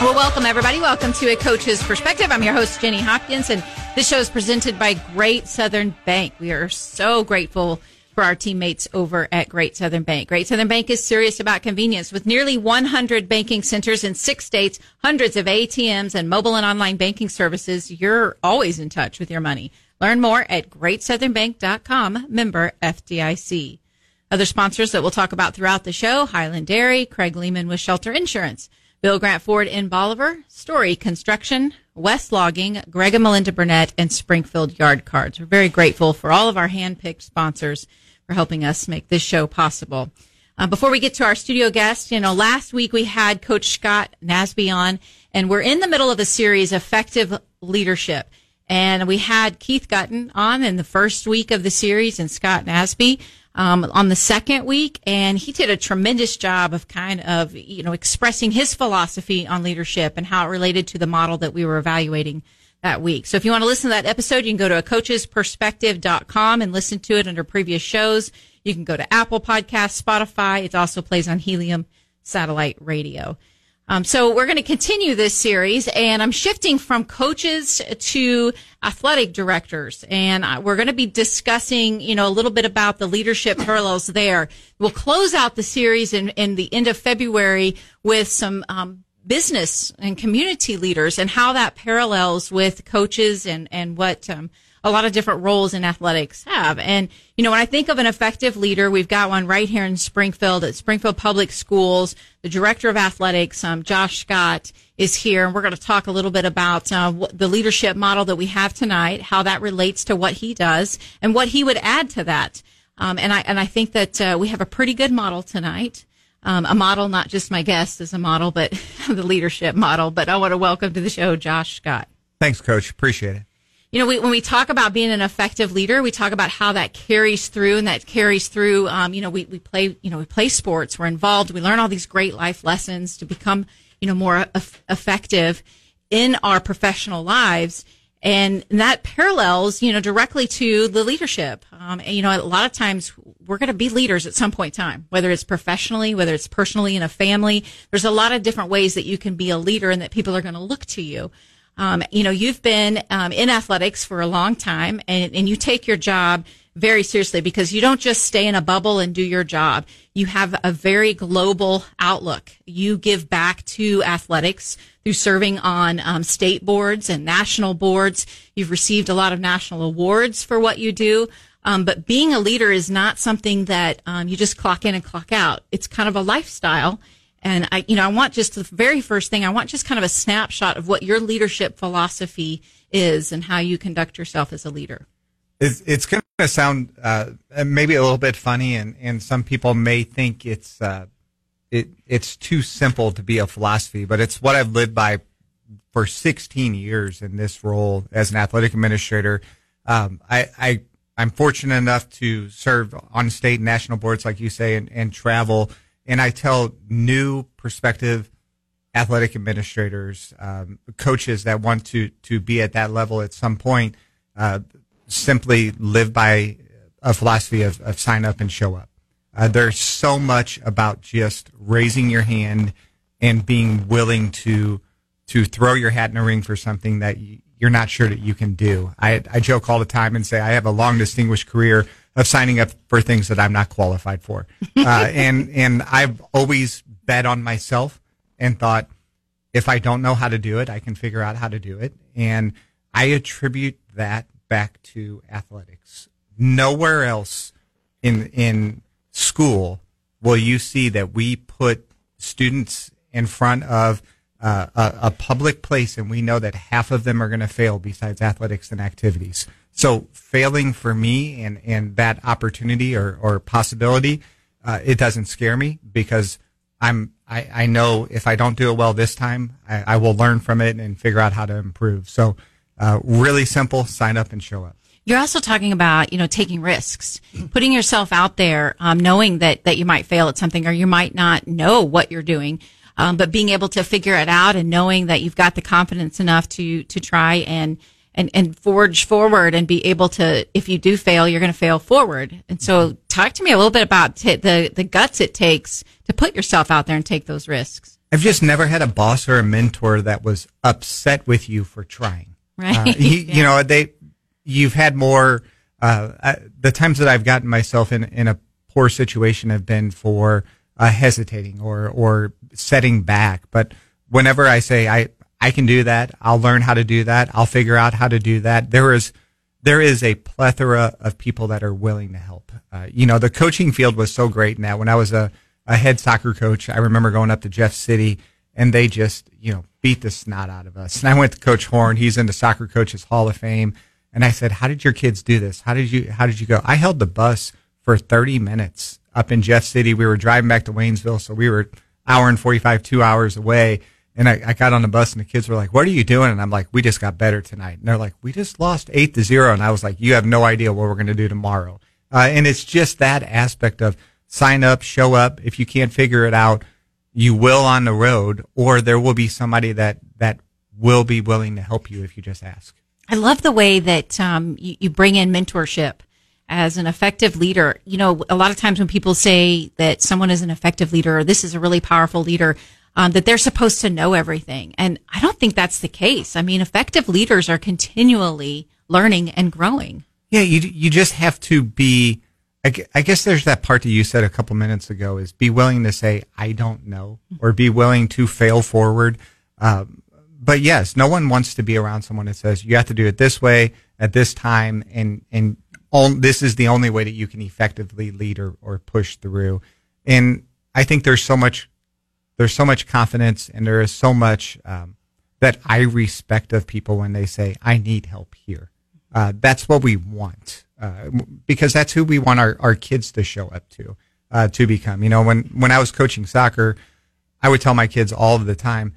Well, welcome everybody. Welcome to a coach's perspective. I'm your host, Jenny Hopkins, and this show is presented by Great Southern Bank. We are so grateful for our teammates over at Great Southern Bank. Great Southern Bank is serious about convenience with nearly 100 banking centers in six states, hundreds of ATMs and mobile and online banking services. You're always in touch with your money. Learn more at greatsouthernbank.com, member FDIC. Other sponsors that we'll talk about throughout the show, Highland Dairy, Craig Lehman with Shelter Insurance. Bill Grant Ford in Bolivar, Story Construction, West Logging, Greg and Melinda Burnett, and Springfield Yard Cards. We're very grateful for all of our hand-picked sponsors for helping us make this show possible. Uh, before we get to our studio guest, you know, last week we had Coach Scott Nasby on, and we're in the middle of a series, Effective Leadership. And we had Keith Guttin on in the first week of the series and Scott Nasby um, on the second week, and he did a tremendous job of kind of you know expressing his philosophy on leadership and how it related to the model that we were evaluating that week. So if you want to listen to that episode, you can go to a coachesperspective.com and listen to it under previous shows. You can go to Apple Podcasts, Spotify. It also plays on Helium satellite radio. Um, so we're going to continue this series and I'm shifting from coaches to athletic directors and we're going to be discussing, you know, a little bit about the leadership parallels there. We'll close out the series in, in the end of February with some, um, business and community leaders and how that parallels with coaches and, and what, um, a lot of different roles in athletics have. And, you know, when I think of an effective leader, we've got one right here in Springfield at Springfield Public Schools. The director of athletics, um, Josh Scott, is here. And we're going to talk a little bit about uh, the leadership model that we have tonight, how that relates to what he does, and what he would add to that. Um, and I and I think that uh, we have a pretty good model tonight. Um, a model, not just my guest as a model, but the leadership model. But I want to welcome to the show Josh Scott. Thanks, Coach. Appreciate it you know, we, when we talk about being an effective leader, we talk about how that carries through and that carries through, um, you know, we, we play, you know, we play sports, we're involved, we learn all these great life lessons to become, you know, more effective in our professional lives. And that parallels, you know, directly to the leadership. Um, and, you know, a lot of times we're going to be leaders at some point in time, whether it's professionally, whether it's personally in a family. There's a lot of different ways that you can be a leader and that people are going to look to you. Um, you know, you've been um, in athletics for a long time and, and you take your job very seriously because you don't just stay in a bubble and do your job. You have a very global outlook. You give back to athletics through serving on um, state boards and national boards. You've received a lot of national awards for what you do. Um, but being a leader is not something that um, you just clock in and clock out. It's kind of a lifestyle. And I, you know, I want just the very first thing, I want just kind of a snapshot of what your leadership philosophy is and how you conduct yourself as a leader. It's, it's going to sound uh, maybe a little bit funny, and, and some people may think it's uh, it it's too simple to be a philosophy, but it's what I've lived by for 16 years in this role as an athletic administrator. Um, I, I I'm fortunate enough to serve on state and national boards, like you say, and, and travel and I tell new prospective athletic administrators, um, coaches that want to to be at that level at some point, uh, simply live by a philosophy of, of sign up and show up. Uh, there's so much about just raising your hand and being willing to to throw your hat in a ring for something that you're not sure that you can do. I, I joke all the time and say I have a long distinguished career of signing up for things that I'm not qualified for. Uh, and, and I've always bet on myself and thought, if I don't know how to do it, I can figure out how to do it. And I attribute that back to athletics. Nowhere else in, in school will you see that we put students in front of uh, a, a, public place and we know that half of them are going to fail besides athletics and activities. So failing for me and, and that opportunity or, or possibility, uh, it doesn't scare me because I'm, I, I know if I don't do it well this time, I, I will learn from it and figure out how to improve. So, uh, really simple, sign up and show up. You're also talking about, you know, taking risks, putting yourself out there, um, knowing that, that you might fail at something or you might not know what you're doing. Um, but being able to figure it out and knowing that you've got the confidence enough to, to try and, and, and forge forward and be able to, if you do fail, you're going to fail forward. And so talk to me a little bit about t- the, the guts it takes to put yourself out there and take those risks. I've just never had a boss or a mentor that was upset with you for trying. Right. Uh, you, Yeah. you know, they, you've had more, uh, uh, the times that I've gotten myself in, in a poor situation have been for, uh, hesitating or, or setting back. But whenever I say I, I can do that, I'll learn how to do that. I'll figure out how to do that. There is, there is a plethora of people that are willing to help. Uh, you know, the coaching field was so great now. When I was a, a head soccer coach, I remember going up to Jeff City and they just, you know, beat the snot out of us. And I went to Coach Horn. He's in the Soccer Coaches Hall of Fame. And I said, how did your kids do this? How did you, how did you go? I held the bus for 30 minutes up in Jeff City. We were driving back to Waynesville. So we were hour and 45, two hours away. And I, I got on the bus and the kids were like, what are you doing? And I'm like, we just got better tonight. And they're like, we just lost eight to zero. And I was like, you have no idea what we're going to do tomorrow. Uh, and it's just that aspect of sign up, show up. If you can't figure it out, you will on the road, or there will be somebody that, that will be willing to help you if you just ask. I love the way that um, you, you bring in mentorship as an effective leader. You know, a lot of times when people say that someone is an effective leader or this is a really powerful leader, um, that they're supposed to know everything. And I don't think that's the case. I mean, effective leaders are continually learning and growing. Yeah, you you just have to be. I guess there's that part that you said a couple minutes ago is be willing to say I don't know or be willing to fail forward. Um, but yes, no one wants to be around someone that says you have to do it this way at this time, and and all, this is the only way that you can effectively lead or, or push through. And I think there's so much there's so much confidence and there is so much um, that I respect of people when they say I need help here. Uh, that's what we want uh, because that's who we want our, our kids to show up to uh, to become. You know, when when I was coaching soccer, I would tell my kids all of the time,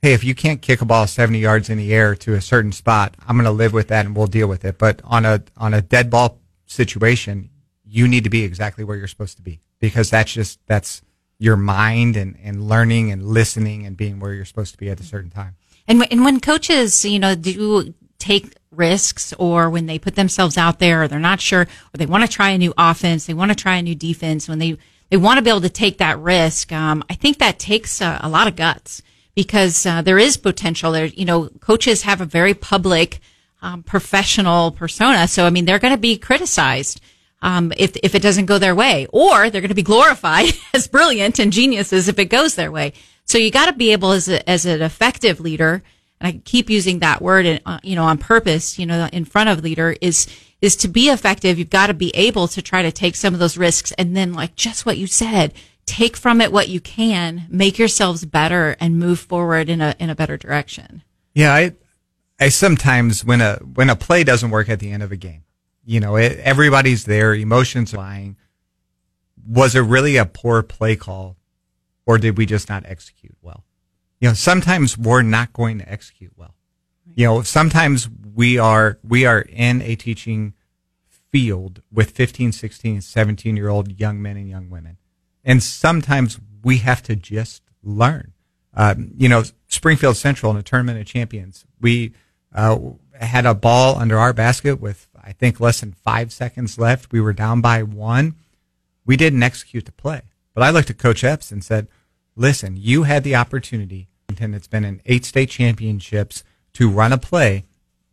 "Hey, if you can't kick a ball seventy yards in the air to a certain spot, I'm going to live with that and we'll deal with it. But on a on a dead ball situation, you need to be exactly where you're supposed to be because that's just that's your mind and, and learning and listening and being where you're supposed to be at a certain time. And, w- and when coaches, you know, do take risks or when they put themselves out there or they're not sure or they want to try a new offense, they want to try a new defense, when they, they want to be able to take that risk, um, I think that takes a, a lot of guts because uh, there is potential there. You know, coaches have a very public, um, professional persona. So, I mean, they're going to be criticized. Um, if, if it doesn't go their way, or they're going to be glorified as brilliant and geniuses if it goes their way. So you got to be able as a, as an effective leader, and I keep using that word, in, uh, you know, on purpose, you know, in front of leader is is to be effective. You've got to be able to try to take some of those risks, and then like just what you said, take from it what you can, make yourselves better, and move forward in a in a better direction. Yeah, I I sometimes when a when a play doesn't work at the end of a game, you know, it, everybody's there, emotions are lying. Was it really a poor play call, or did we just not execute well? You know, sometimes we're not going to execute well. You know, sometimes we are we are in a teaching field with 15, 16, 17 year old young men and young women. And sometimes we have to just learn. Um, you know, Springfield Central in a tournament of champions, we uh, had a ball under our basket with, I think, less than five seconds left. We were down by one. We didn't execute the play. But I looked at Coach Epps and said, listen, you had the opportunity, and it's been in eight state championships, to run a play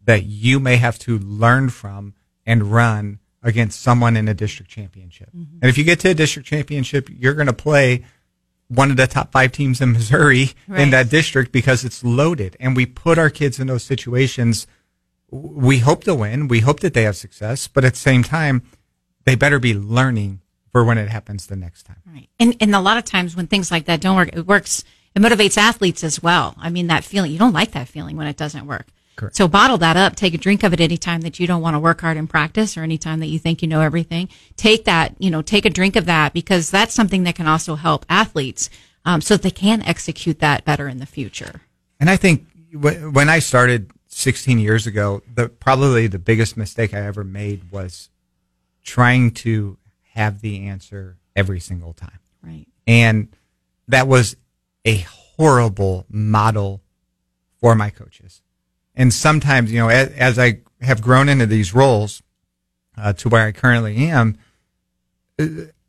that you may have to learn from and run against someone in a district championship. Mm-hmm. And if you get to a district championship, you're going to play one of the top five teams in Missouri in that district because it's loaded. And we put our kids in those situations. We hope to win. We hope that they have success, but at the same time, they better be learning for when it happens the next time. Right. And and a lot of times when things like that don't work, it works. It motivates athletes as well. I mean, that feeling you don't like that feeling when it doesn't work. Correct. So bottle that up. Take a drink of it anytime that you don't want to work hard in practice or anytime that you think you know everything. Take that, you know, take a drink of that because that's something that can also help athletes um, so that they can execute that better in the future. And I think wh- when I started 16 years ago, the probably the biggest mistake I ever made was trying to have the answer every single time. Right. And that was a horrible model for my coaches. And sometimes, you know, as, as I have grown into these roles uh, to where I currently am, uh,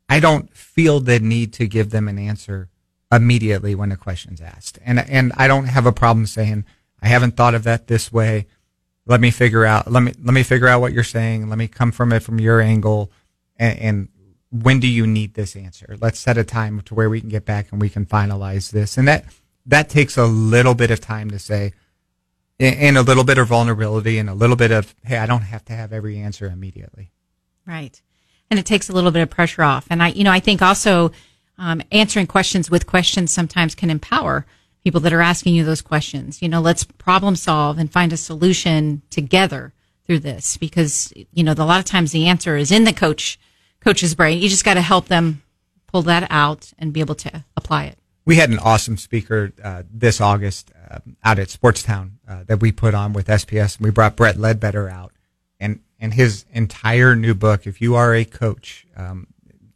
I don't feel the need to give them an answer immediately when a question's asked. And and I don't have a problem saying I haven't thought of that this way. Let me figure out let me let me figure out what you're saying. Let me come from it from your angle and, and when do you need this answer? Let's set a time to where we can get back and we can finalize this. And that that takes a little bit of time to say and a little bit of vulnerability and a little bit of hey, I don't have to have every answer immediately. Right. And it takes a little bit of pressure off. And I you know, I think also um, answering questions with questions sometimes can empower people that are asking you those questions. You know, let's problem solve and find a solution together through this because, you know, a lot of times the answer is in the coach, coach's brain. You just got to help them pull that out and be able to apply it. We had an awesome speaker uh, this August uh, out at Sportstown uh, that we put on with SPS. And we brought Brett Ledbetter out and, and his entire new book. If you are a coach, um,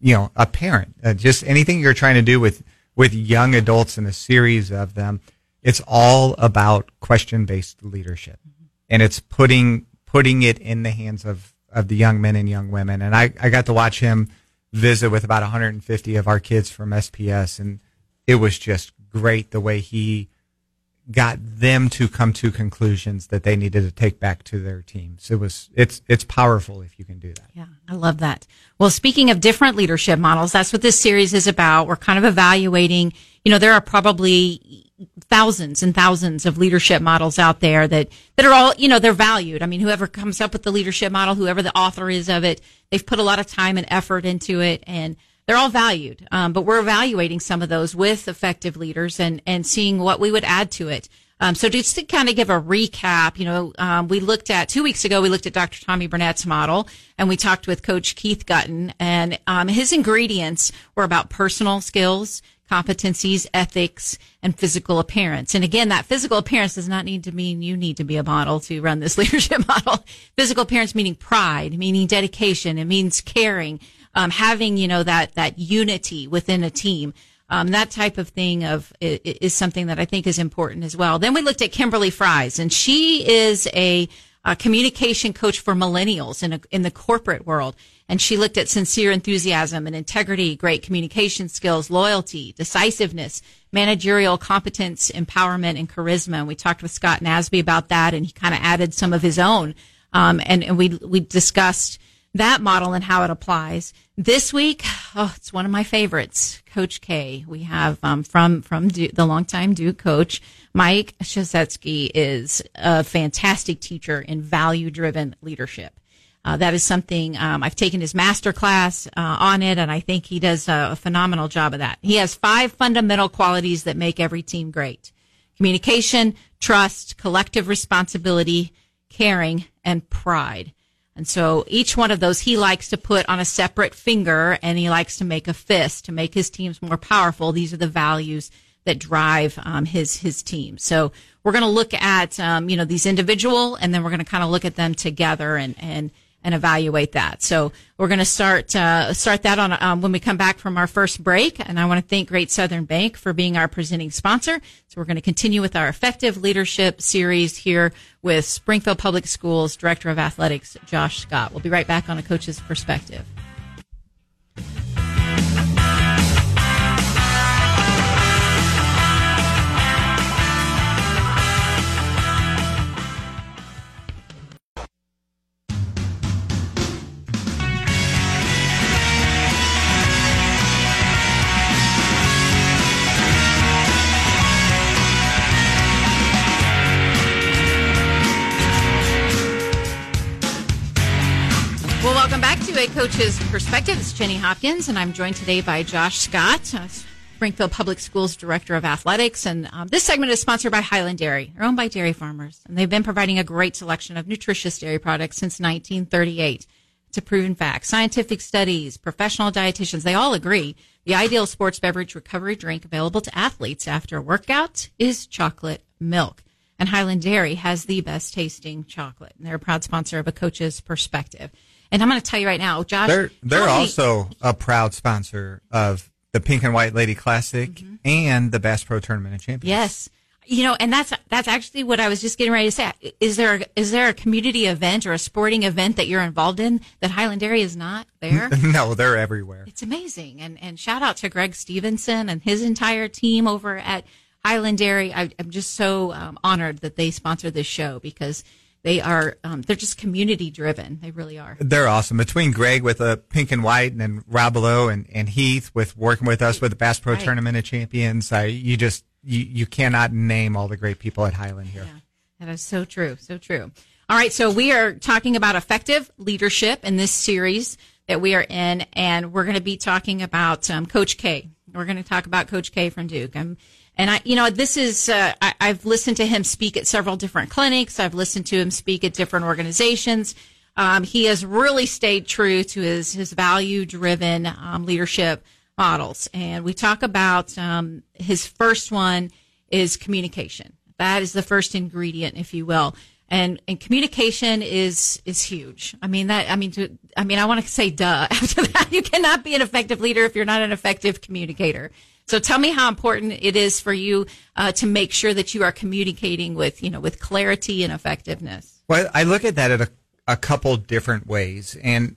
you know, a parent, uh, just anything you're trying to do with, with young adults and a series of them, it's all about question based leadership. And it's putting, putting it in the hands of, of the young men and young women. And I, I got to watch him visit with about 150 of our kids from SPS. And it was just great the way he got them to come to conclusions that they needed to take back to their teams. It was it's it's powerful if you can do that. Yeah, I love that. Well, speaking of different leadership models, that's what this series is about. We're kind of evaluating, you know, there are probably thousands and thousands of leadership models out there that that are all, you know, they're valued. I mean, whoever comes up with the leadership model, whoever the author is of it, they've put a lot of time and effort into it and they're all valued. Um, but we're evaluating some of those with effective leaders and, and seeing what we would add to it. Um, so just to kind of give a recap, you know, um, we looked at two weeks ago, we looked at Dr. Tommy Burnett's model and we talked with Coach Keith Guttin and, um, his ingredients were about personal skills, competencies, ethics, and physical appearance. And again, that physical appearance does not need to mean you need to be a model to run this leadership model. Physical appearance meaning pride, meaning dedication. It means caring um, having you know that that unity within a team. Um, that type of thing of is something that I think is important as well. Then we looked at Kimberly Fries, and she is a, a communication coach for millennials in a, in the corporate world. And she looked at sincere enthusiasm and integrity, great communication skills, loyalty, decisiveness, managerial competence, empowerment, and charisma. And we talked with Scott Nasby about that, and he kind of added some of his own. Um, and, and we we discussed that model and how it applies. This week, oh, it's one of my favorites. Coach K. We have um, from from Duke, the longtime Duke coach Mike Krzyzewski is a fantastic teacher in value driven leadership. Uh, that is something um, I've taken his master class uh, on it, and I think he does a, a phenomenal job of that. He has five fundamental qualities that make every team great: communication, trust, collective responsibility, caring, and pride. And so each one of those he likes to put on a separate finger and he likes to make a fist to make his teams more powerful. These are the values that drive um, his his team. So we're going to look at um, you know these individual and then we're going to kind of look at them together and and and evaluate that. So we're going to start uh, start that on um, when we come back from our first break. And I want to thank Great Southern Bank for being our presenting sponsor. So we're going to continue with our effective leadership series here with Springfield Public Schools Director of Athletics Josh Scott. We'll be right back on a coach's perspective. Perspective. It's Jenny Hopkins, and I'm joined today by Josh Scott, uh, Springfield Public Schools Director of Athletics. And um, this segment is sponsored by Highland Dairy. They're owned by dairy farmers, and they've been providing a great selection of nutritious dairy products since 1938. It's a proven fact. Scientific studies, professional dietitians, they all agree the ideal sports beverage recovery drink available to athletes after a workout is chocolate milk. And Highland Dairy has the best tasting chocolate. And they're a proud sponsor of a coach's perspective. And I'm going to tell you right now, Josh. They're they're also a proud sponsor of the Pink and White Lady Classic mm-hmm. and the Bass Pro Tournament of Champions. Yes. You know, and that's that's actually what I was just getting ready to say. Is there is there a community event or a sporting event that you're involved in that Highland Dairy is not there? no, they're everywhere. It's amazing, and and shout out to Greg Stevenson and his entire team over at Highland Dairy. I, am just so um, honored that they sponsor this show because they are um, they're just community driven. They really are. They're awesome. Between Greg with a pink and white, and then Rob Below and, and Heath with working with us with the Bass Pro right. Tournament of Champions, I, you just you, you cannot name all the great people at Highland here. Yeah, that is so true, so true. All right, so we are talking about effective leadership in this series that we are in, and we're going to be talking about um, Coach K. We're going to talk about Coach K from Duke. I'm and I, you know, this is, uh, I, have listened to him speak at several different clinics. I've listened to him speak at different organizations. Um, he has really stayed true to his, his value driven um, leadership models. And we talk about um, his first one is communication. That is the first ingredient, if you will. And, and communication is, is huge. I mean, that, I mean, to, I mean, I want to say duh after that. You cannot be an effective leader if you're not an effective communicator. So tell me how important it is for you uh, to make sure that you are communicating with, you know, with clarity and effectiveness. Well, I look at that at a, a couple different ways. And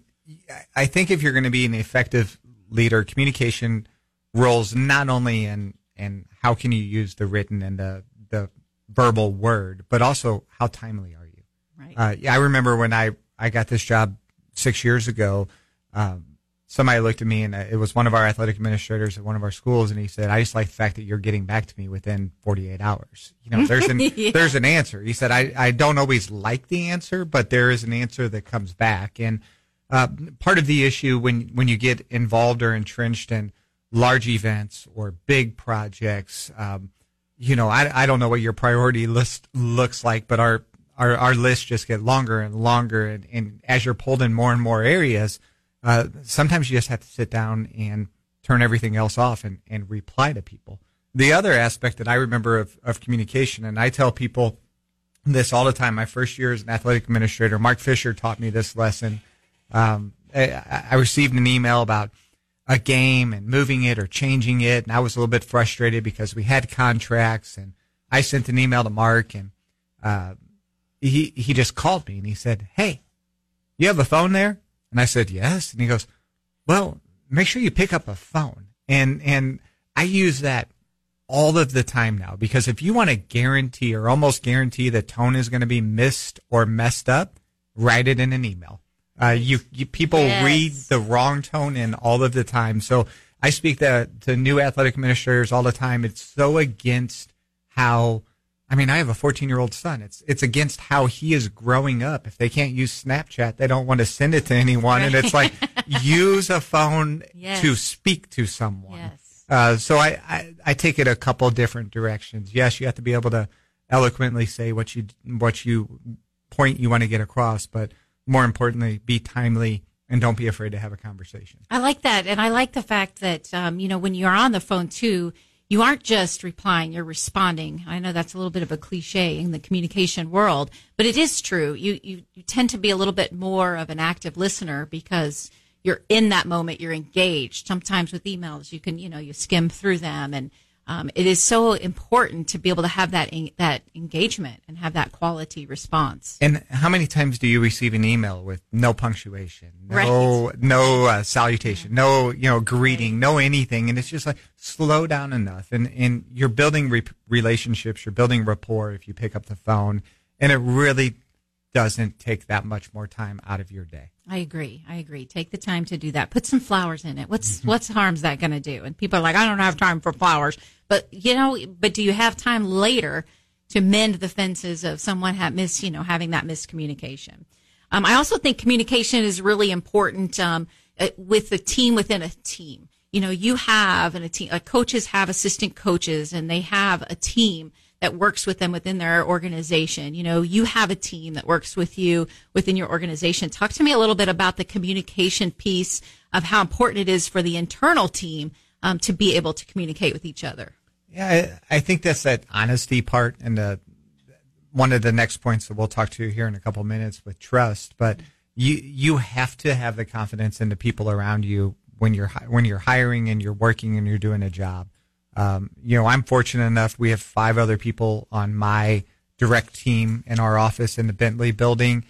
I think if you're going to be an effective leader, communication roles not only in, in how can you use the written and the, the verbal word, but also how timely are you? Right. Uh, I remember when I, I got this job six years ago, um, somebody looked at me and uh, it was one of our athletic administrators at one of our schools and he said i just like the fact that you're getting back to me within 48 hours. You know there's an yeah. there's an answer. He said I, I don't always like the answer but there is an answer that comes back. And uh, part of the issue when when you get involved or entrenched in large events or big projects um, you know I, I don't know what your priority list looks like but our our, our lists just get longer and longer and, and as you're pulled in more and more areas uh, sometimes you just have to sit down and turn everything else off and, and reply to people. The other aspect that I remember of, of communication, and I tell people this all the time. My first year as an athletic administrator, Mark Fisher taught me this lesson. Um, I, I received an email about a game and moving it or changing it, and I was a little bit frustrated because we had contracts, and I sent an email to Mark, and uh, he he just called me and he said, "Hey, you have a phone there?" And I said, yes. And he goes, well, make sure you pick up a phone. And, and I use that all of the time now because if you want to guarantee or almost guarantee that tone is going to be missed or messed up, write it in an email. Uh, you, you, people yes. read the wrong tone in all of the time. So I speak to, to new athletic administrators all the time. It's so against how I mean, I have a 14 year old son. It's it's against how he is growing up. If they can't use Snapchat, they don't want to send it to anyone. And it's like use a phone yes. to speak to someone. Yes. Uh, so I, I, I take it a couple different directions. Yes, you have to be able to eloquently say what you what you point you want to get across, but more importantly, be timely and don't be afraid to have a conversation. I like that, and I like the fact that um, you know when you're on the phone too you aren't just replying, you're responding. I know that's a little bit of a cliche in the communication world, but it is true. You, you, you tend to be a little bit more of an active listener because you're in that moment, you're engaged. Sometimes with emails, you can, you know, you skim through them and um, it is so important to be able to have that that engagement and have that quality response. And how many times do you receive an email with no punctuation, no right. no uh, salutation, no you know greeting, right. no anything, and it's just like slow down enough, and and you're building re- relationships, you're building rapport if you pick up the phone, and it really doesn't take that much more time out of your day. I agree. I agree. Take the time to do that. Put some flowers in it. What's mm-hmm. what's harm's that going to do? And people are like, I don't have time for flowers. But you know, but do you have time later to mend the fences of someone have miss, you know, having that miscommunication? Um, I also think communication is really important um, uh, with the team within a team. You know, you have and a team. Like coaches have assistant coaches, and they have a team that works with them within their organization. You know, you have a team that works with you within your organization. Talk to me a little bit about the communication piece of how important it is for the internal team um, to be able to communicate with each other. Yeah, I, I think that's that honesty part and the, one of the next points that we'll talk to here in a couple minutes with trust. But you you have to have the confidence in the people around you when you're when you're hiring and you're working and you're doing a job Um, you know, I'm fortunate enough. We have five other people on my direct team in our office in the Bentley building,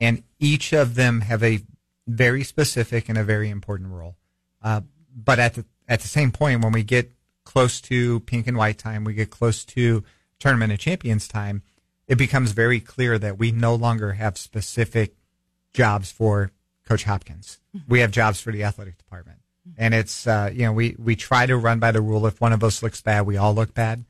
and each of them have a very specific and a very important role. Uh, but at the at the same point, when we get close to pink and white time, we get close to tournament of champions time, it becomes very clear that we no longer have specific jobs for Coach Hopkins. We have jobs for the athletic department. And it's, uh, you know, we, we try to run by the rule. If one of us looks bad, we all look bad.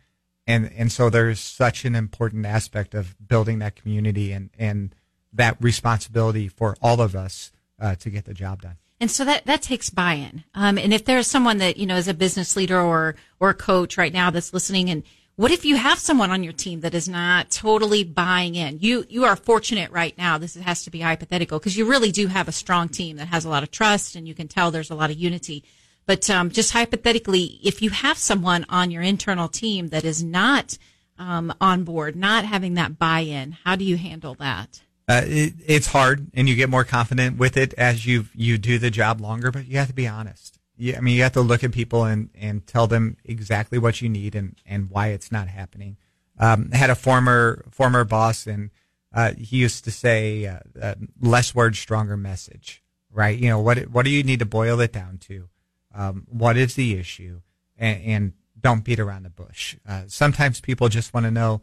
And, and so there's such an important aspect of building that community and, and that responsibility for all of us uh, to get the job done. And so that, that takes buy-in. Um, and if there's someone that, you know, is a business leader or, or a coach right now that's listening and what if you have someone on your team that is not totally buying in? You, you are fortunate right now. This has to be hypothetical because you really do have a strong team that has a lot of trust and you can tell there's a lot of unity. But, um, just hypothetically, if you have someone on your internal team that is not, um, on board, not having that buy-in, how do you handle that? Uh, it, it's hard, and you get more confident with it as you you do the job longer. But you have to be honest. You, I mean, you have to look at people and and tell them exactly what you need and and why it's not happening. Um, had a former former boss, and uh, he used to say, uh, uh, "Less words, stronger message." Right? You know what? What do you need to boil it down to? Um, what is the issue? And, and don't beat around the bush. Uh, sometimes people just want to know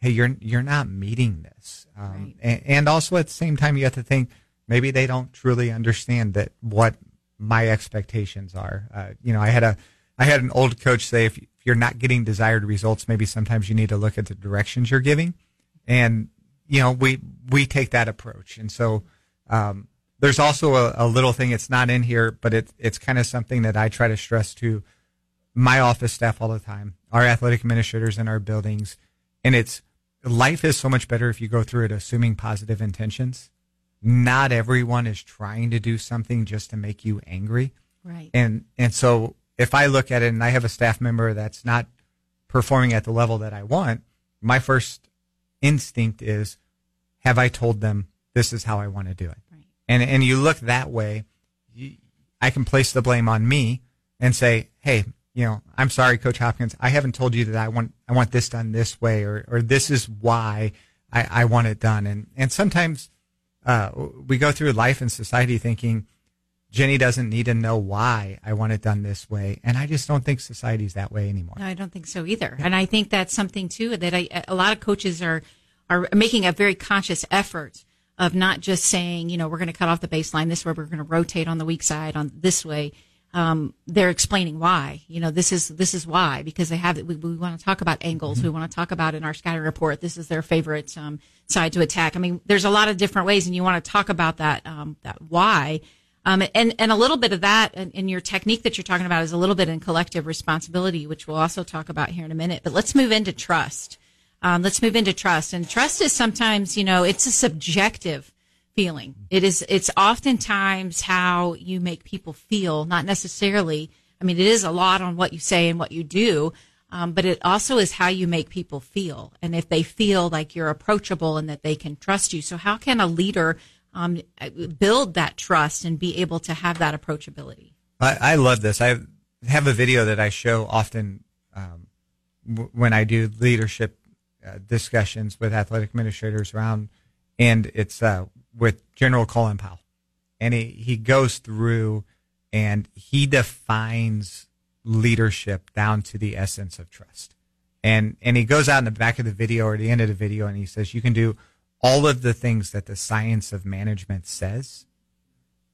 hey, you're you're not meeting this, um, right. and, and, also at the same time, you have to think maybe they don't truly understand that what my expectations are. Uh, you know, I had a I had an old coach say if, if you're not getting desired results, maybe sometimes you need to look at the directions you're giving, and you know we we take that approach, and so. Um, there's also a, a, little thing it's not in here, but it, it's kind of something that I try to stress to my office staff all the time, our athletic administrators in our buildings, and it's life is so much better if you go through it assuming positive intentions. Not everyone is trying to do something just to make you angry. Right. And and so if I look at it and I have a staff member that's not performing at the level that I want, my first instinct is have I told them this is how I want to do it? Right. And and you look that way, you, I can place the blame on me and say, "Hey, you know, I'm sorry, Coach Hopkins, I haven't told you that I want I want this done this way, or or this is why I, I want it done. And and sometimes uh, we go through life and society thinking Jenny doesn't need to know why I want it done this way, and I just don't think society's that way anymore. No, I don't think so either. And I think that's something too that I, a lot of coaches are are making a very conscious effort of not just saying, you know, we're going to cut off the baseline this way, we're going to rotate on the weak side on this way um, they're explaining why. You know, this is this is why because they have we, we want to talk about angles. We want to talk about in our scouting report. This is their favorite um, side to attack. I mean, there's a lot of different ways, and you want to talk about that um, that why. Um, and and a little bit of that in, in your technique that you're talking about is a little bit in collective responsibility, which we'll also talk about here in a minute. But let's move into trust. Um, let's move into trust. And trust is sometimes, you know, it's a subjective feeling. It is, it's oftentimes how you make people feel, not necessarily. I mean, it is a lot on what you say and what you do. Um, but it also is how you make people feel. And if they feel like you're approachable and that they can trust you. So how can a leader, um, build that trust and be able to have that approachability? I, I love this. I have a video that I show often, um, w- when I do leadership uh, discussions with athletic administrators around, and it's, uh, with General Colin Powell, and he, he goes through and he defines leadership down to the essence of trust. And and he goes out in the back of the video or the end of the video and he says you can do all of the things that the science of management says,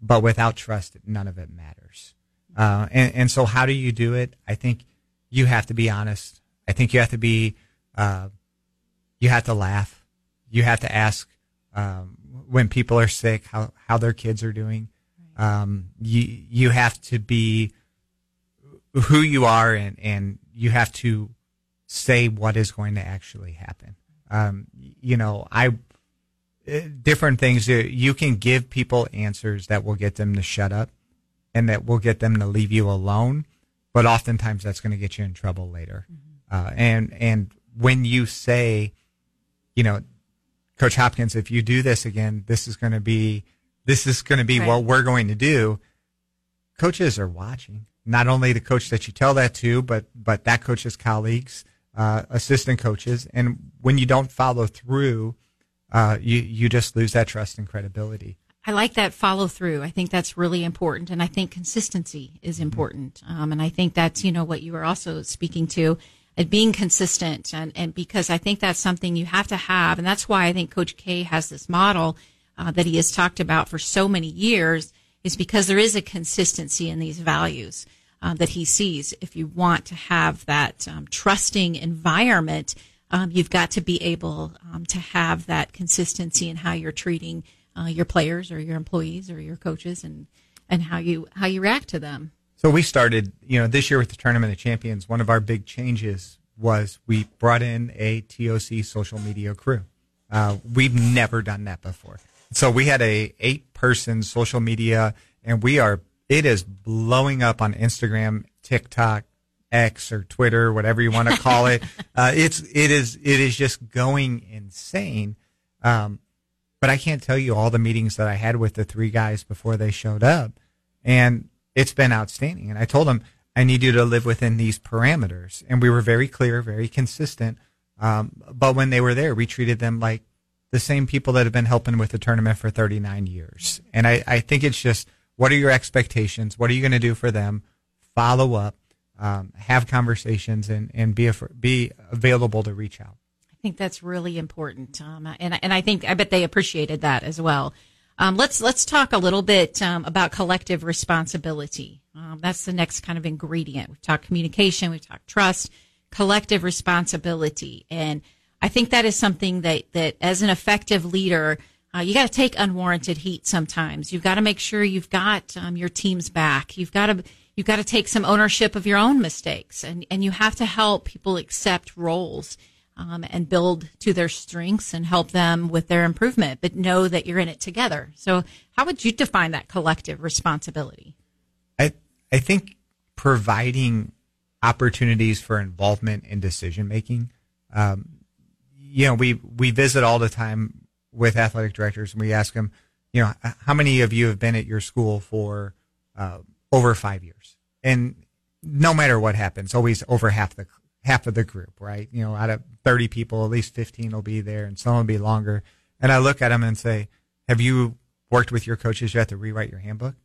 but without trust, none of it matters. Uh, and, and so how do you do it? I think you have to be honest. I think you have to be, uh, you have to laugh. You have to ask um, when people are sick, how, how their kids are doing. Um, you, you have to be who you are and, and you have to say what is going to actually happen. Um, you know, I, different things, you can give people answers that will get them to shut up and that will get them to leave you alone. But oftentimes that's going to get you in trouble later. Mm-hmm. Uh, and, and when you say, you know, Coach Hopkins, if you do this again, this is going to be this is going to be right. what we're going to do. coaches are watching. Not only the coach that you tell that to, but but that coach's colleagues, uh, assistant coaches, and when you don't follow through, uh, you you just lose that trust and credibility. I like that follow through. I think that's really important, and I think consistency is mm-hmm. important. Um, and I think that's you know what you were also speaking to, and being consistent, and and because I think that's something you have to have, and that's why I think Coach K has this model uh, that he has talked about for so many years is because there is a consistency in these values uh, that he sees. If you want to have that um, trusting environment, um, you've got to be able um, to have that consistency in how you're treating uh, your players or your employees or your coaches and and how you how you react to them. So we started, you know, this year with the Tournament of Champions. One of our big changes was we brought in a TOC social media crew. Uh, we've never done that before. So we had a eight person social media and we are, it is blowing up on Instagram, TikTok, X or Twitter, whatever you want to call it. uh, it's, it is, it is just going insane. Um, but I can't tell you all the meetings that I had with the three guys before they showed up. And it's been outstanding. And I told them, I need you to live within these parameters. And we were very clear, very consistent. Um, but when they were there, we treated them like the same people that have been helping with the tournament for 39 years. And I, I think it's just, what are your expectations? What are you going to do for them? Follow up, um, have conversations, and, and be, be available to reach out. I think that's really important. Um, and, and I think, I bet they appreciated that as well. Um, let's, let's talk a little bit, um, about collective responsibility. Um, that's the next kind of ingredient. We've talked communication. We've talked trust, collective responsibility. And I think that is something that, that as an effective leader, uh, you got to take unwarranted heat sometimes. You've got to make sure you've got um, your team's back. You've got to you've got to take some ownership of your own mistakes, and and you have to help people accept roles um, and build to their strengths and help them with their improvement. But know that you're in it together. So, how would you define that collective responsibility? I I think providing opportunities for involvement in decision making. Um, you know, we, we visit all the time with athletic directors and we ask them, you know, how many of you have been at your school for uh, over five years? And no matter what happens, always over half the half of the group, right? You know, out of 30 people, at least 15 will be there and some will be longer. And I look at them and say, have you worked with your coaches You have to rewrite your handbook?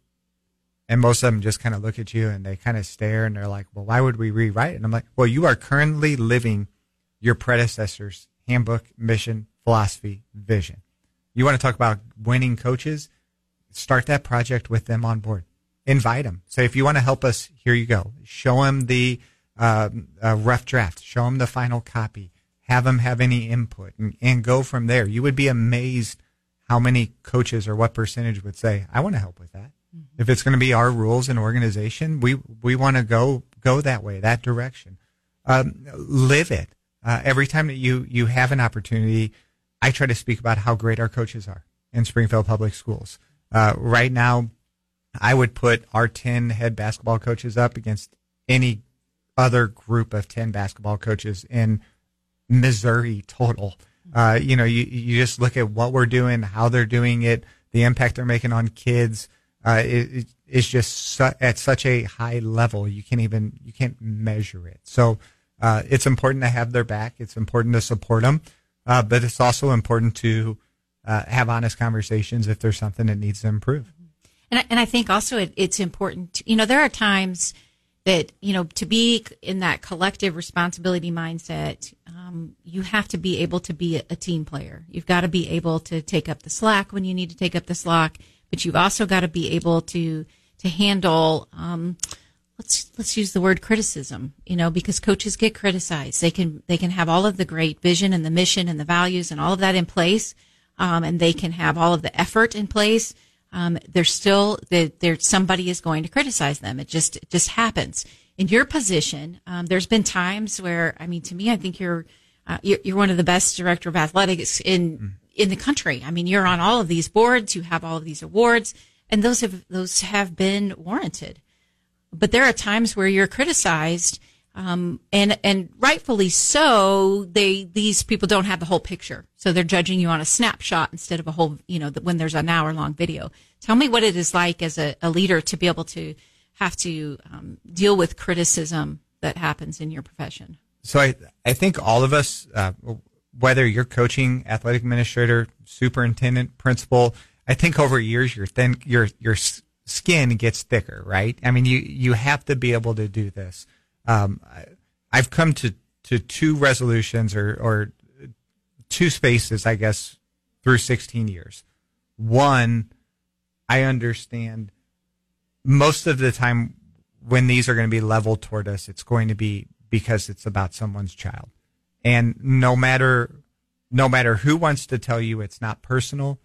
And most of them just kind of look at you and they kind of stare and they're like, well, why would we rewrite it? And I'm like, well, you are currently living your predecessor's handbook, mission, philosophy, vision. You want to talk about winning coaches? Start that project with them on board. Invite them. Say, if you want to help us, here you go. Show them the uh, uh, rough draft. Show them the final copy. Have them have any input and, and go from there. You would be amazed how many coaches or what percentage would say, I want to help with that. Mm-hmm. If it's going to be our rules and organization, we, we want to go, go that way, that direction. Um, live it. Uh, every time that you you have an opportunity, I try to speak about how great our coaches are in Springfield Public Schools. Uh, right now, I would put our ten head basketball coaches up against any other group of ten basketball coaches in Missouri total. Uh, you know, you you just look at what we're doing, how they're doing it, the impact they're making on kids. Uh, it, it's just su- at such a high level you can't even you can't measure it. So uh, it's important to have their back. It's important to support them, uh, but it's also important to uh, have honest conversations if there's something that needs to improve. And I, and I think also it, it's important. To, you know, there are times that you know to be in that collective responsibility mindset, um, you have to be able to be a, team player. You've got to be able to take up the slack when you need to take up the slack, but you've also got to be able to to handle. Um, let's let's use the word criticism you know because coaches get criticized they can they can have all of the great vision and the mission and the values and all of that in place um, and they can have all of the effort in place um, there's still that there's somebody is going to criticize them. It just it just happens. In your position um, there's been times where i mean to me i think you're uh, you're, you're, one of the best director of athletics in mm. in the country. I mean you're on all of these boards. You have all of these awards. And those have those have been warranted. But there are times where you're criticized, um, and and rightfully so. They these people don't have the whole picture, so they're judging you on a snapshot instead of a whole. You know, when there's an hour long video. Tell me what it is like as a, a leader to be able to have to um, deal with criticism that happens in your profession? So I, I think all of us, uh, whether you're coaching, athletic administrator, superintendent, principal, I think over years your thin, your your skin gets thicker, right? I mean, you you have to be able to do this. Um, I've come to to two resolutions or or two spaces, I guess, through 16 years. One, I understand most of the time when these are going to be leveled toward us, it's going to be because it's about someone's child. And no matter, no matter who wants to tell you it's not personal,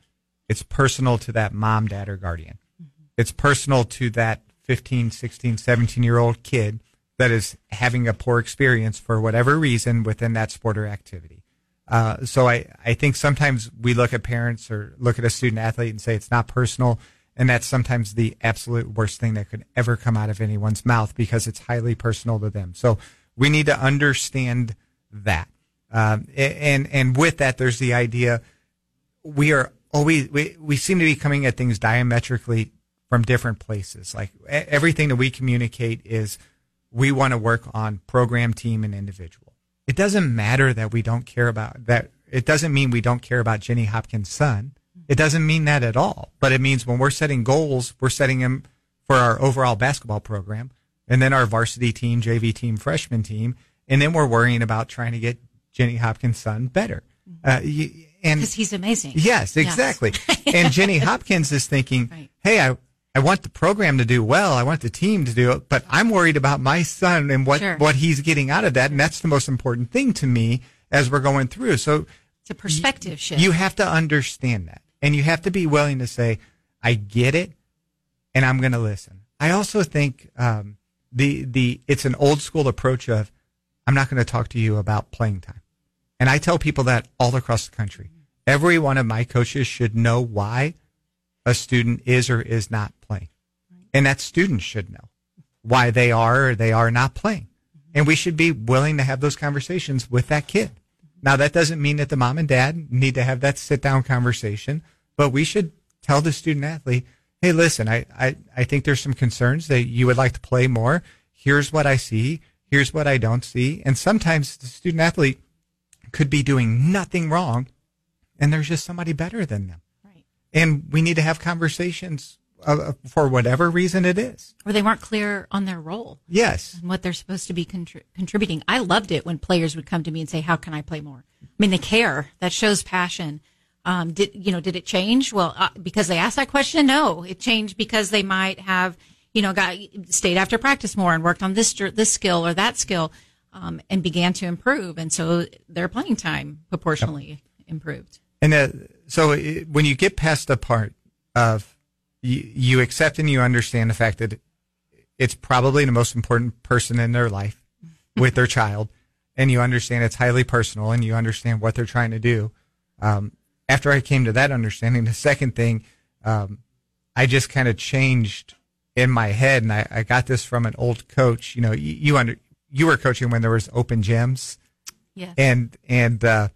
it's personal to that mom, dad, or guardian. Mm-hmm. It's personal to that 15, 16, 17 year old kid that is having a poor experience for whatever reason within that sport or activity. Uh, so I, I think sometimes we look at parents or look at a student athlete and say it's not personal. And that's sometimes the absolute worst thing that could ever come out of anyone's mouth because it's highly personal to them. So we need to understand that. Um, and, and with that, there's the idea we are always, we, we seem to be coming at things diametrically from different places. Like everything that we communicate is we want to work on program, team, and individual. It doesn't matter that we don't care about that. It doesn't mean we don't care about Jenny Hopkins' son. It doesn't mean that at all. But it means when we're setting goals, we're setting them for our overall basketball program and then our varsity team, JV team, freshman team. And then we're worrying about trying to get Jenny Hopkins' son better. Mm-hmm. Uh, and because he's amazing. Yes, exactly. Yes. and Jenny Hopkins is thinking, right. Hey, I, I want the program to do well. I want the team to do it, but I'm worried about my son and what, sure. what he's getting out of that. And that's the most important thing to me as we're going through. So it's a perspective y- shift. You have to understand that and you have to be willing to say, I get it and I'm going to listen. I also think, um, the, the, it's an old school approach of, I'm not going to talk to you about playing time. And I tell people that all across the country. Every one of my coaches should know why a student is or is not playing. And that student should know why they are or they are not playing. And we should be willing to have those conversations with that kid. Now, that doesn't mean that the mom and dad need to have that sit down conversation, but we should tell the student athlete, Hey, listen, I, I, I think there's some concerns that you would like to play more. Here's what I see. Here's what I don't see. And sometimes the student athlete could be doing nothing wrong and there's just somebody better than them and we need to have conversations uh, for whatever reason it is. Or they weren't clear on their role. Yes. And what they're supposed to be contri- contributing. I loved it when players would come to me and say, how can I play more? I mean, they care. That shows passion. Um, did, you know, did it change? Well, uh, because they asked that question? No, it changed because they might have, you know, got, stayed after practice more and worked on this, this skill or that skill, um, and began to improve. And so their playing time proportionally yep. improved. And uh, so it, when you get past the part of you, you accept and you understand the fact that it's probably the most important person in their life with their child, and you understand it's highly personal, and you understand what they're trying to do. Um, after I came to that understanding, the second thing, um, I just kind of changed in my head, and I, I, got this from an old coach. You know, you, you under you were coaching when there was open gyms, yeah, and and uh,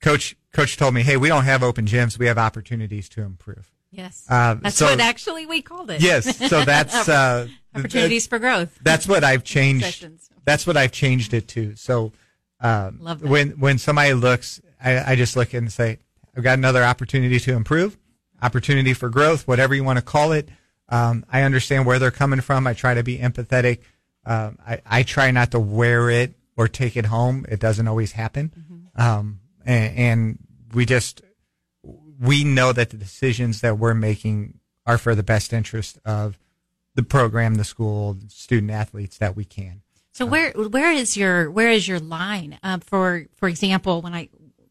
coach coach told me, "Hey, we don't have open gyms. We have opportunities to improve." Yes, uh, that's so, what actually we called it. Yes, so that's uh, opportunities for growth. That's what I've changed. that's what I've changed it to. So um, when when somebody looks, I, I just look and say, "I've got another opportunity to improve, opportunity for growth, whatever you want to call it." Um, I understand where they're coming from. I try to be empathetic. Um, I, I, try not to wear it or take it home. It doesn't always happen. Mm-hmm. Um, and, and, we just we know that the decisions that we're making are for the best interest of the program, the school, student athletes that we can. So where where is your where is your line? Uh, for for example, when I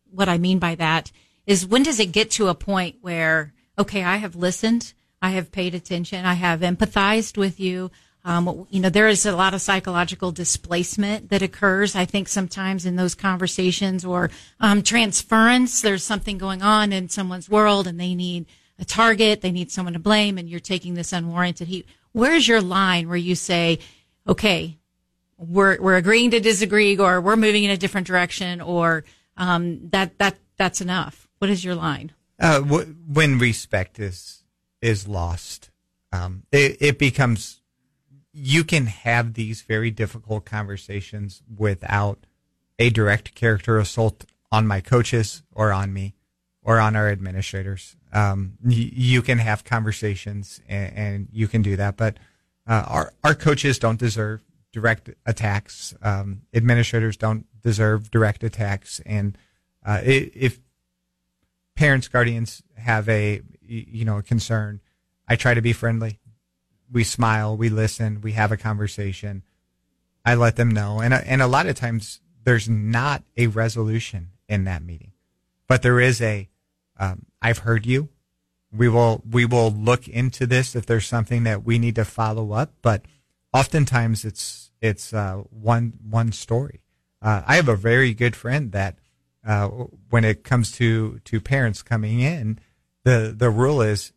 what I mean by that is when does it get to a point where okay, I have listened, I have paid attention, I have empathized with you. Um, you know, there is a lot of psychological displacement that occurs, I think, sometimes in those conversations or um, transference. There's something going on in someone's world and they need a target, they need someone to blame, and you're taking this unwarranted heat. Where's your line where you say, okay, we're, we're agreeing to disagree or we're moving in a different direction or um, that, that, that's enough? What is your line? Uh, when respect is, is lost, um, it, it becomes you can have these very difficult conversations without a direct character assault on my coaches or on me or on our administrators. Um, y- you can have conversations and, and, you can do that, but uh, our our coaches don't deserve direct attacks. Um, administrators don't deserve direct attacks, and uh, if parents, guardians have a you know a concern, I try to be friendly. We smile, we listen, we have a conversation. I let them know, and and a lot of times there's not a resolution in that meeting, but there is a um, I've heard you. We will we will look into this if there's something that we need to follow up, but oftentimes it's it's uh, one one story. Uh, I have a very good friend that uh, when it comes to to parents coming in, the the rule is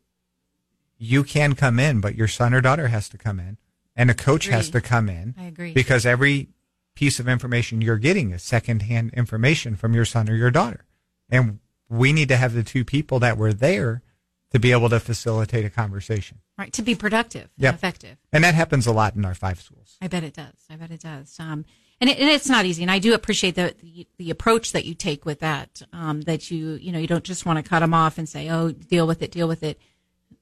you can come in, but your son or daughter has to come in, and a coach has to come in. I agree because every piece of information you're getting is secondhand information from your son or your daughter, and we need to have the two people that were there to be able to facilitate a conversation. Right, to be productive, yep. effective. And that happens a lot in our five schools. I bet it does. I bet it does. Um, and, it, and it's not easy. And I do appreciate the, the, the approach that you take with that, um, that you, you know, you don't just want to cut them off and say, oh, deal with it, deal with it.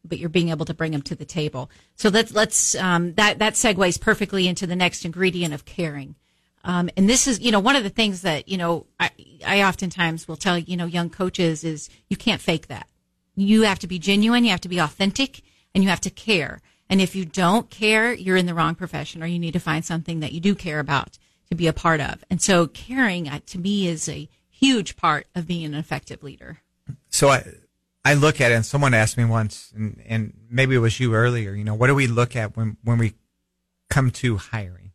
But you're being able to bring them to the table. So let's, let's, um, that, that segues perfectly into the next ingredient of caring. Um, and this is, you know, one of the things that, you know, I, I oftentimes will tell, you know, young coaches is you can't fake that. You have to be genuine. You have to be authentic and you have to care. And if you don't care, you're in the wrong profession or you need to find something that you do care about to be a part of. And so caring uh, to me is a huge part of being an effective leader. So I, I look at it and someone asked me once and, and maybe it was you earlier, you know, what do we look at when, when we come to hiring?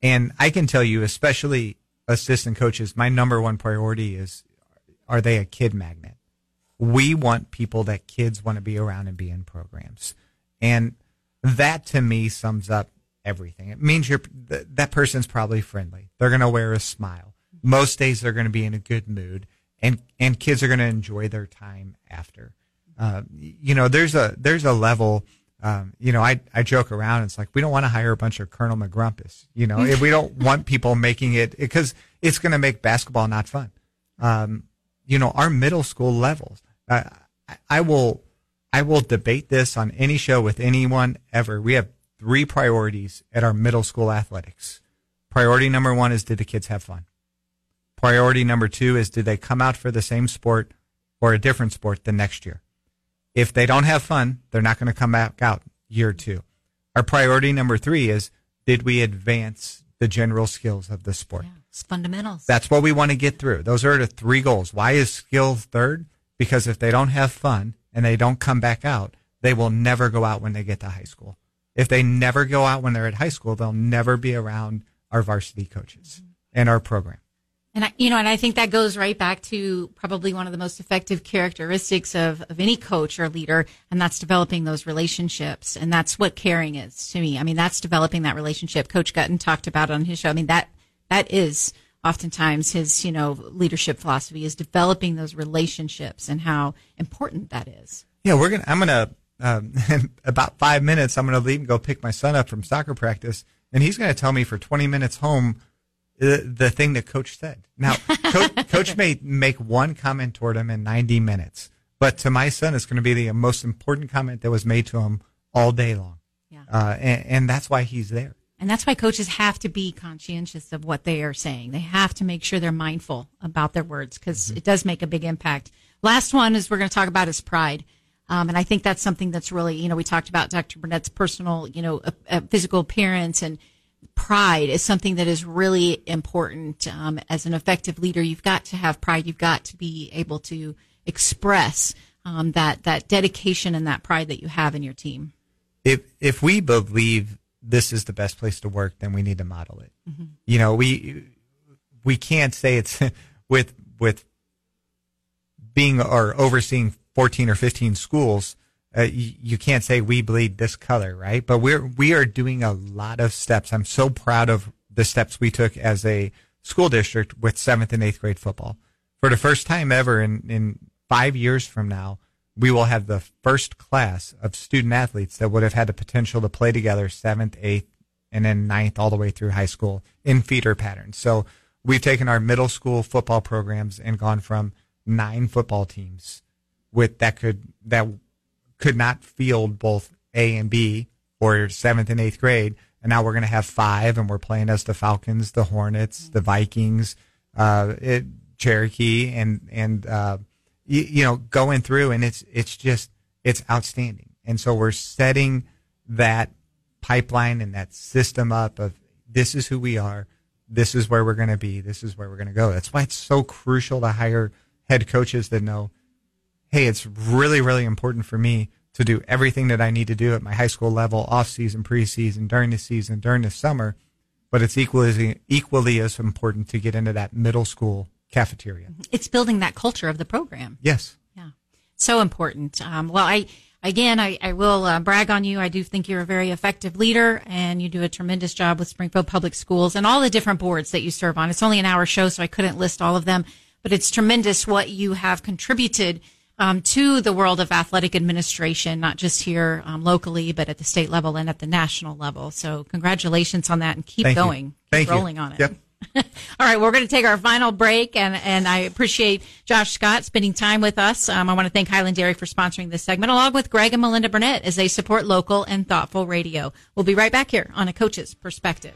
And I can tell you, especially assistant coaches, my number one priority is, are they a kid magnet? We want people that kids want to be around and be in programs. And that to me sums up everything. It means you're that person's probably friendly. They're going to wear a smile. Most days they're going to be in a good mood, and and kids are going to enjoy their time after. Uh, you know, there's a there's a level. Um, you know, I I joke around. It's like we don't want to hire a bunch of Colonel McGrumpus. You know, if we don't want people making it because it's going to make basketball not fun. Um, you know, our middle school levels. Uh, I, I will I will debate this on any show with anyone ever. We have three priorities at our middle school athletics. Priority number one is did the kids have fun? Priority number two is did they come out for the same sport or a different sport the next year? If they don't have fun, they're not going to come back out year two. Our priority number three is did we advance the general skills of the sport? Yeah, it's fundamentals. That's what we want to get through. Those are the three goals. Why is skills third? Because if they don't have fun and they don't come back out, they will never go out when they get to high school. If they never go out when they're at high school, they'll never be around our varsity coaches mm-hmm. and our program. And I, you know, and I think that goes right back to probably one of the most effective characteristics of, of any coach or leader, and that's developing those relationships. And that's what caring is to me. I mean, that's developing that relationship. Coach Guttin talked about on his show. I mean, that, that is oftentimes his, you know, leadership philosophy is developing those relationships and how important that is. Yeah, we're to, I'm to um, in about five minutes, I'm to leave and go pick my son up from soccer practice, and he's to tell me for 20 minutes home the, the thing that coach said. Now, coach, coach may make one comment toward him in 90 minutes, but to my son, it's going to be the most important comment that was made to him all day long. Yeah. Uh, and, and that's why he's there. And that's why coaches have to be conscientious of what they are saying. They have to make sure they're mindful about their words because mm-hmm. it does make a big impact. Last one is we're going to talk about is pride. Um, and I think that's something that's really, you know, we talked about Dr. Burnett's personal, you know, physical appearance and pride is something that is really important. Um, as an effective leader, you've got to have pride. You've got to be able to express um, that that dedication and that pride that you have in your team. If if we believe this is the best place to work, then we need to model it. Mm-hmm. You know, we we can't say it's with with being or overseeing 14 or 15 schools, uh, you, you, can't say we bleed this color, right? But we're, we are doing a lot of steps. I'm so proud of the steps we took as a school district with seventh and eighth grade football. For the first time ever in, in five years from now, we will have the first class of student athletes that would have had the potential to play together seventh, eighth, and then ninth all the way through high school in feeder patterns. So we've taken our middle school football programs and gone from nine football teams with that could that could not field both A and B or seventh and eighth grade. And now we're going to have five, and we're playing as the Falcons, the Hornets, the Vikings, uh, it, Cherokee, and and uh, you know going through, and it's it's just it's outstanding. And so we're setting that pipeline and that system up of this is who we are, this is where we're going to be, this is where we're going to go. That's why it's so crucial to hire head coaches that know, hey, it's really really important for me to do everything that I need to do at my high school level, off season, preseason, during the season, during the summer. But it's equally equally as important to get into that middle school cafeteria. It's building that culture of the program. Yes. Yeah. So important. Um, well, I again, I, I will uh, brag on you. I do think you're a very effective leader, and you do a tremendous job with Springfield Public Schools and all the different boards that you serve on. It's only an hour show, so I couldn't list all of them, but it's tremendous what you have contributed um, to the world of athletic administration, not just here um, locally, but at the state level and at the national level. So, congratulations on that, and keep Thank going, you. Thank keep rolling on it. Yep. All right, we're going to take our final break, and, and I appreciate Josh Scott spending time with us. Um, I want to thank Highland Dairy for sponsoring this segment, along with Greg and Melinda Burnett as they support local and thoughtful radio. We'll be right back here on A Coach's Perspective.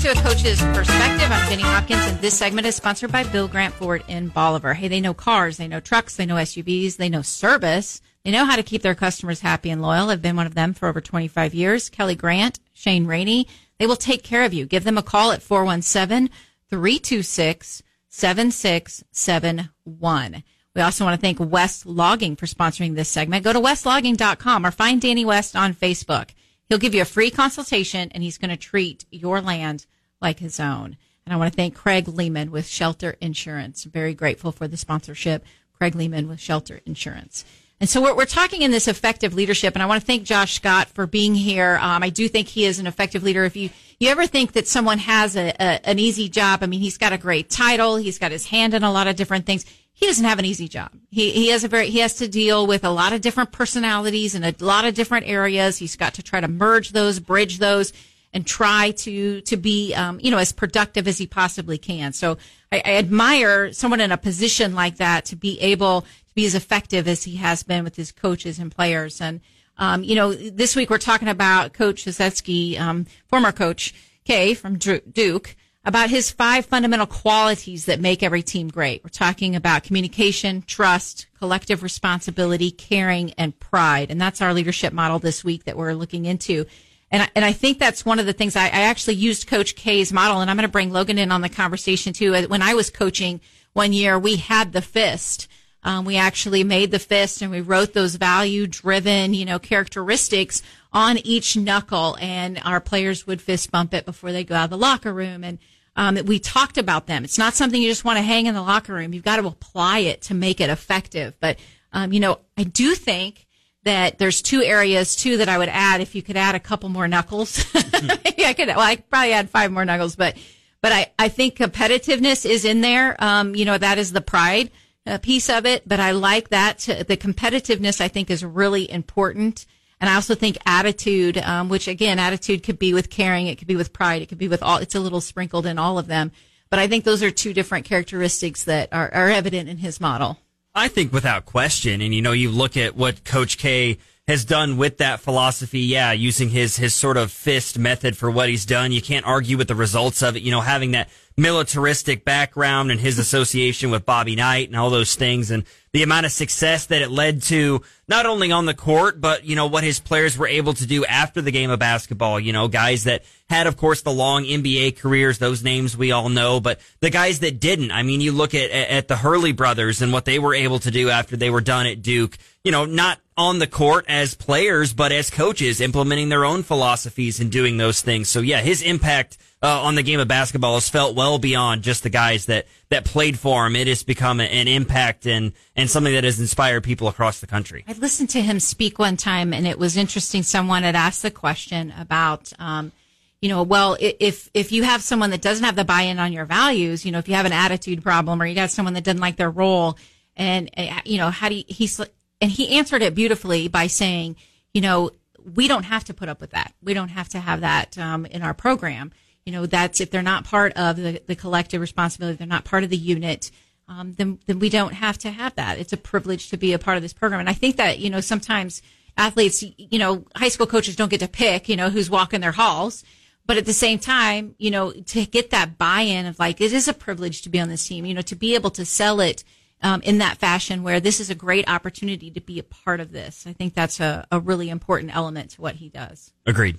To a coach's perspective. I'm Jenny Hopkins, and this segment is sponsored by Bill Grant Ford in Bolivar. Hey, they know cars, they know trucks, they know SUVs, they know service. They know how to keep their customers happy and loyal. I've been one of them for over 25 years. Kelly Grant, Shane Rainey, they will take care of you. Give them a call at 417 326 7671. We also want to thank West Logging for sponsoring this segment. Go to westlogging.com or find Danny West on Facebook. He'll give you a free consultation and he's going to treat your land like his own. And I want to thank Craig Lehman with Shelter Insurance. Very grateful for the sponsorship. Craig Lehman with Shelter Insurance. And so we're, we're talking in this effective leadership, and I want to thank Josh Scott for being here. Um, I do think he is an effective leader. If you you ever think that someone has a, a, an easy job, I mean, he's got a great title, he's got his hand in a lot of different things. He doesn't have an easy job. He he has a very he has to deal with a lot of different personalities in a lot of different areas. He's got to try to merge those, bridge those and try to to be um, you know as productive as he possibly can. So I, I, admire someone in a position like that to be able to be as effective as he has been with his coaches and players. And um, you know, this week we're talking about Coach Krzyzewski, um, former coach K from Duke. About his five fundamental qualities that make every team great. We're talking about communication, trust, collective responsibility, caring, and pride. And that's our leadership model this week that we're looking into. And I, and I think that's one of the things I, I actually used Coach K's model, and I'm going to bring Logan in on the conversation too. When I was coaching one year, we had the fist. Um, we actually made the fist and we wrote those value driven, you know, characteristics on each knuckle and our players would fist bump it before they go out of the locker room. And, um, we talked about them. It's not something you just want to hang in the locker room. You've got to apply it to make it effective. But, um, you know, I do think that there's two areas too that I would add. If you could add a couple more knuckles, I could. Well, I could probably add five more knuckles, but but I I think competitiveness is in there. Um, you know that is the pride uh, piece of it, but I like that. To, the competitiveness I think is really important. And I also think attitude, um, which again, attitude could be with caring, it could be with pride, it could be with all, it's a little sprinkled in all of them. But I think those are two different characteristics that are, are evident in his model. I think without question, and you know, you look at what Coach K has done with that philosophy. Yeah, using his his sort of fist method for what he's done. You can't argue with the results of it. You know, having that militaristic background and his association with Bobby Knight and all those things and the amount of success that it led to not only on the court, but you know, what his players were able to do after the game of basketball. You know, guys that had, of course, the long NBA careers, those names we all know, but the guys that didn't. I mean, you look at, at the Hurley brothers and what they were able to do after they were done at Duke, you know, not on the court as players, but as coaches, implementing their own philosophies and doing those things. So yeah, his impact uh, on the game of basketball has felt well beyond just the guys that that played for him. It has become an impact and and something that has inspired people across the country. I listened to him speak one time, and it was interesting. Someone had asked the question about. Um, you know, well, if, if you have someone that doesn't have the buy-in on your values, you know, if you have an attitude problem or you got someone that doesn't like their role and, uh, you know, how do you, he's, and he answered it beautifully by saying, you know, we don't have to put up with that. We don't have to have that, um, in our program. You know, that's if they're not part of the, the collective responsibility, they're not part of the unit, um, then, then we don't have to have that. It's a privilege to be a part of this program. And I think that, you know, sometimes athletes, you know, high school coaches don't get to pick, you know, who's walking their halls but at the same time, you know, to get that buy-in of like, it is a privilege to be on this team, you know, to be able to sell it um, in that fashion where this is a great opportunity to be a part of this. I think that's a, a really important element to what he does. Agreed.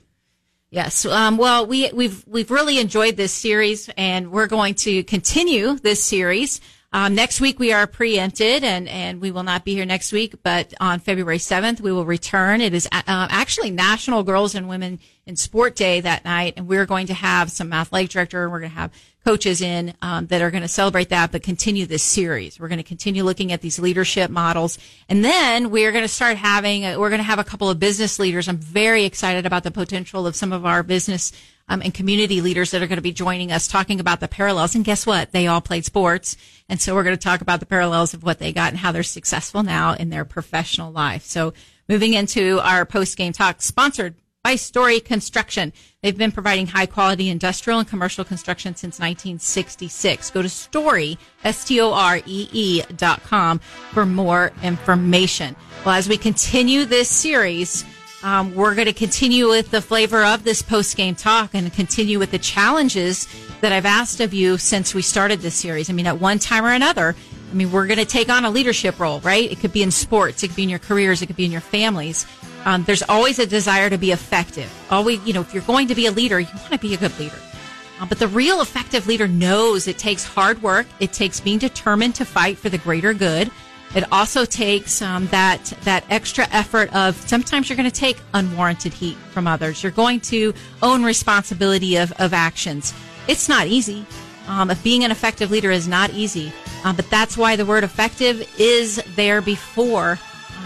Yes. Um, well, we, we've, we've really enjoyed this series and we're going to continue this series. Um, next week we are preempted and, and we will not be here next week, but on February 7th we will return. It is uh, actually National Girls and Women in Sport Day that night and we're going to have some athletic director and we're going to have coaches in um, that are going to celebrate that, but continue this series. We're going to continue looking at these leadership models, and then we're going to start having. A, we're going to have a couple of business leaders. I'm very excited about the potential of some of our business um, and community leaders that are going to be joining us talking about the parallels. And guess what? They all played sports. And so we're going to talk about the parallels of what they got and how they're successful now in their professional life. So moving into our post game talk sponsored Story Construction. They've been providing high quality industrial and commercial construction since 1966. Go to story, S-T-O-R-E-E dot com for more information. Well, as we continue this series, um, we're going to continue with the flavor of this post game talk and continue with the challenges that I've asked of you since we started this series. I mean, at one time or another, I mean, we're going to take on a leadership role, right? It could be in sports, it could be in your careers, it could be in your families. Um, there's always a desire to be effective. Always, you know, if you're going to be a leader, you want to be a good leader. Uh, but the real effective leader knows it takes hard work. It takes being determined to fight for the greater good. It also takes um, that that extra effort of sometimes you're going to take unwarranted heat from others. You're going to own responsibility of, of actions. It's not easy. Um, being an effective leader is not easy, uh, but that's why the word effective is there before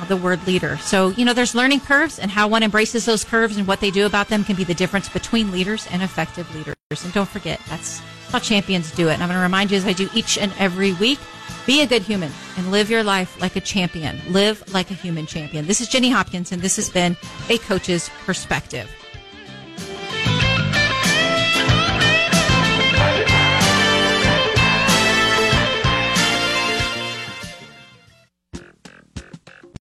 the word leader. So, you know, there's learning curves and how one embraces those curves and what they do about them can be the difference between leaders and effective leaders. And don't forget, that's how champions do it. And I'm going to remind you as I do each and every week, be a good human and live your life like a champion. Live like a human champion. This is Jenny Hopkins and this has been a coach's perspective.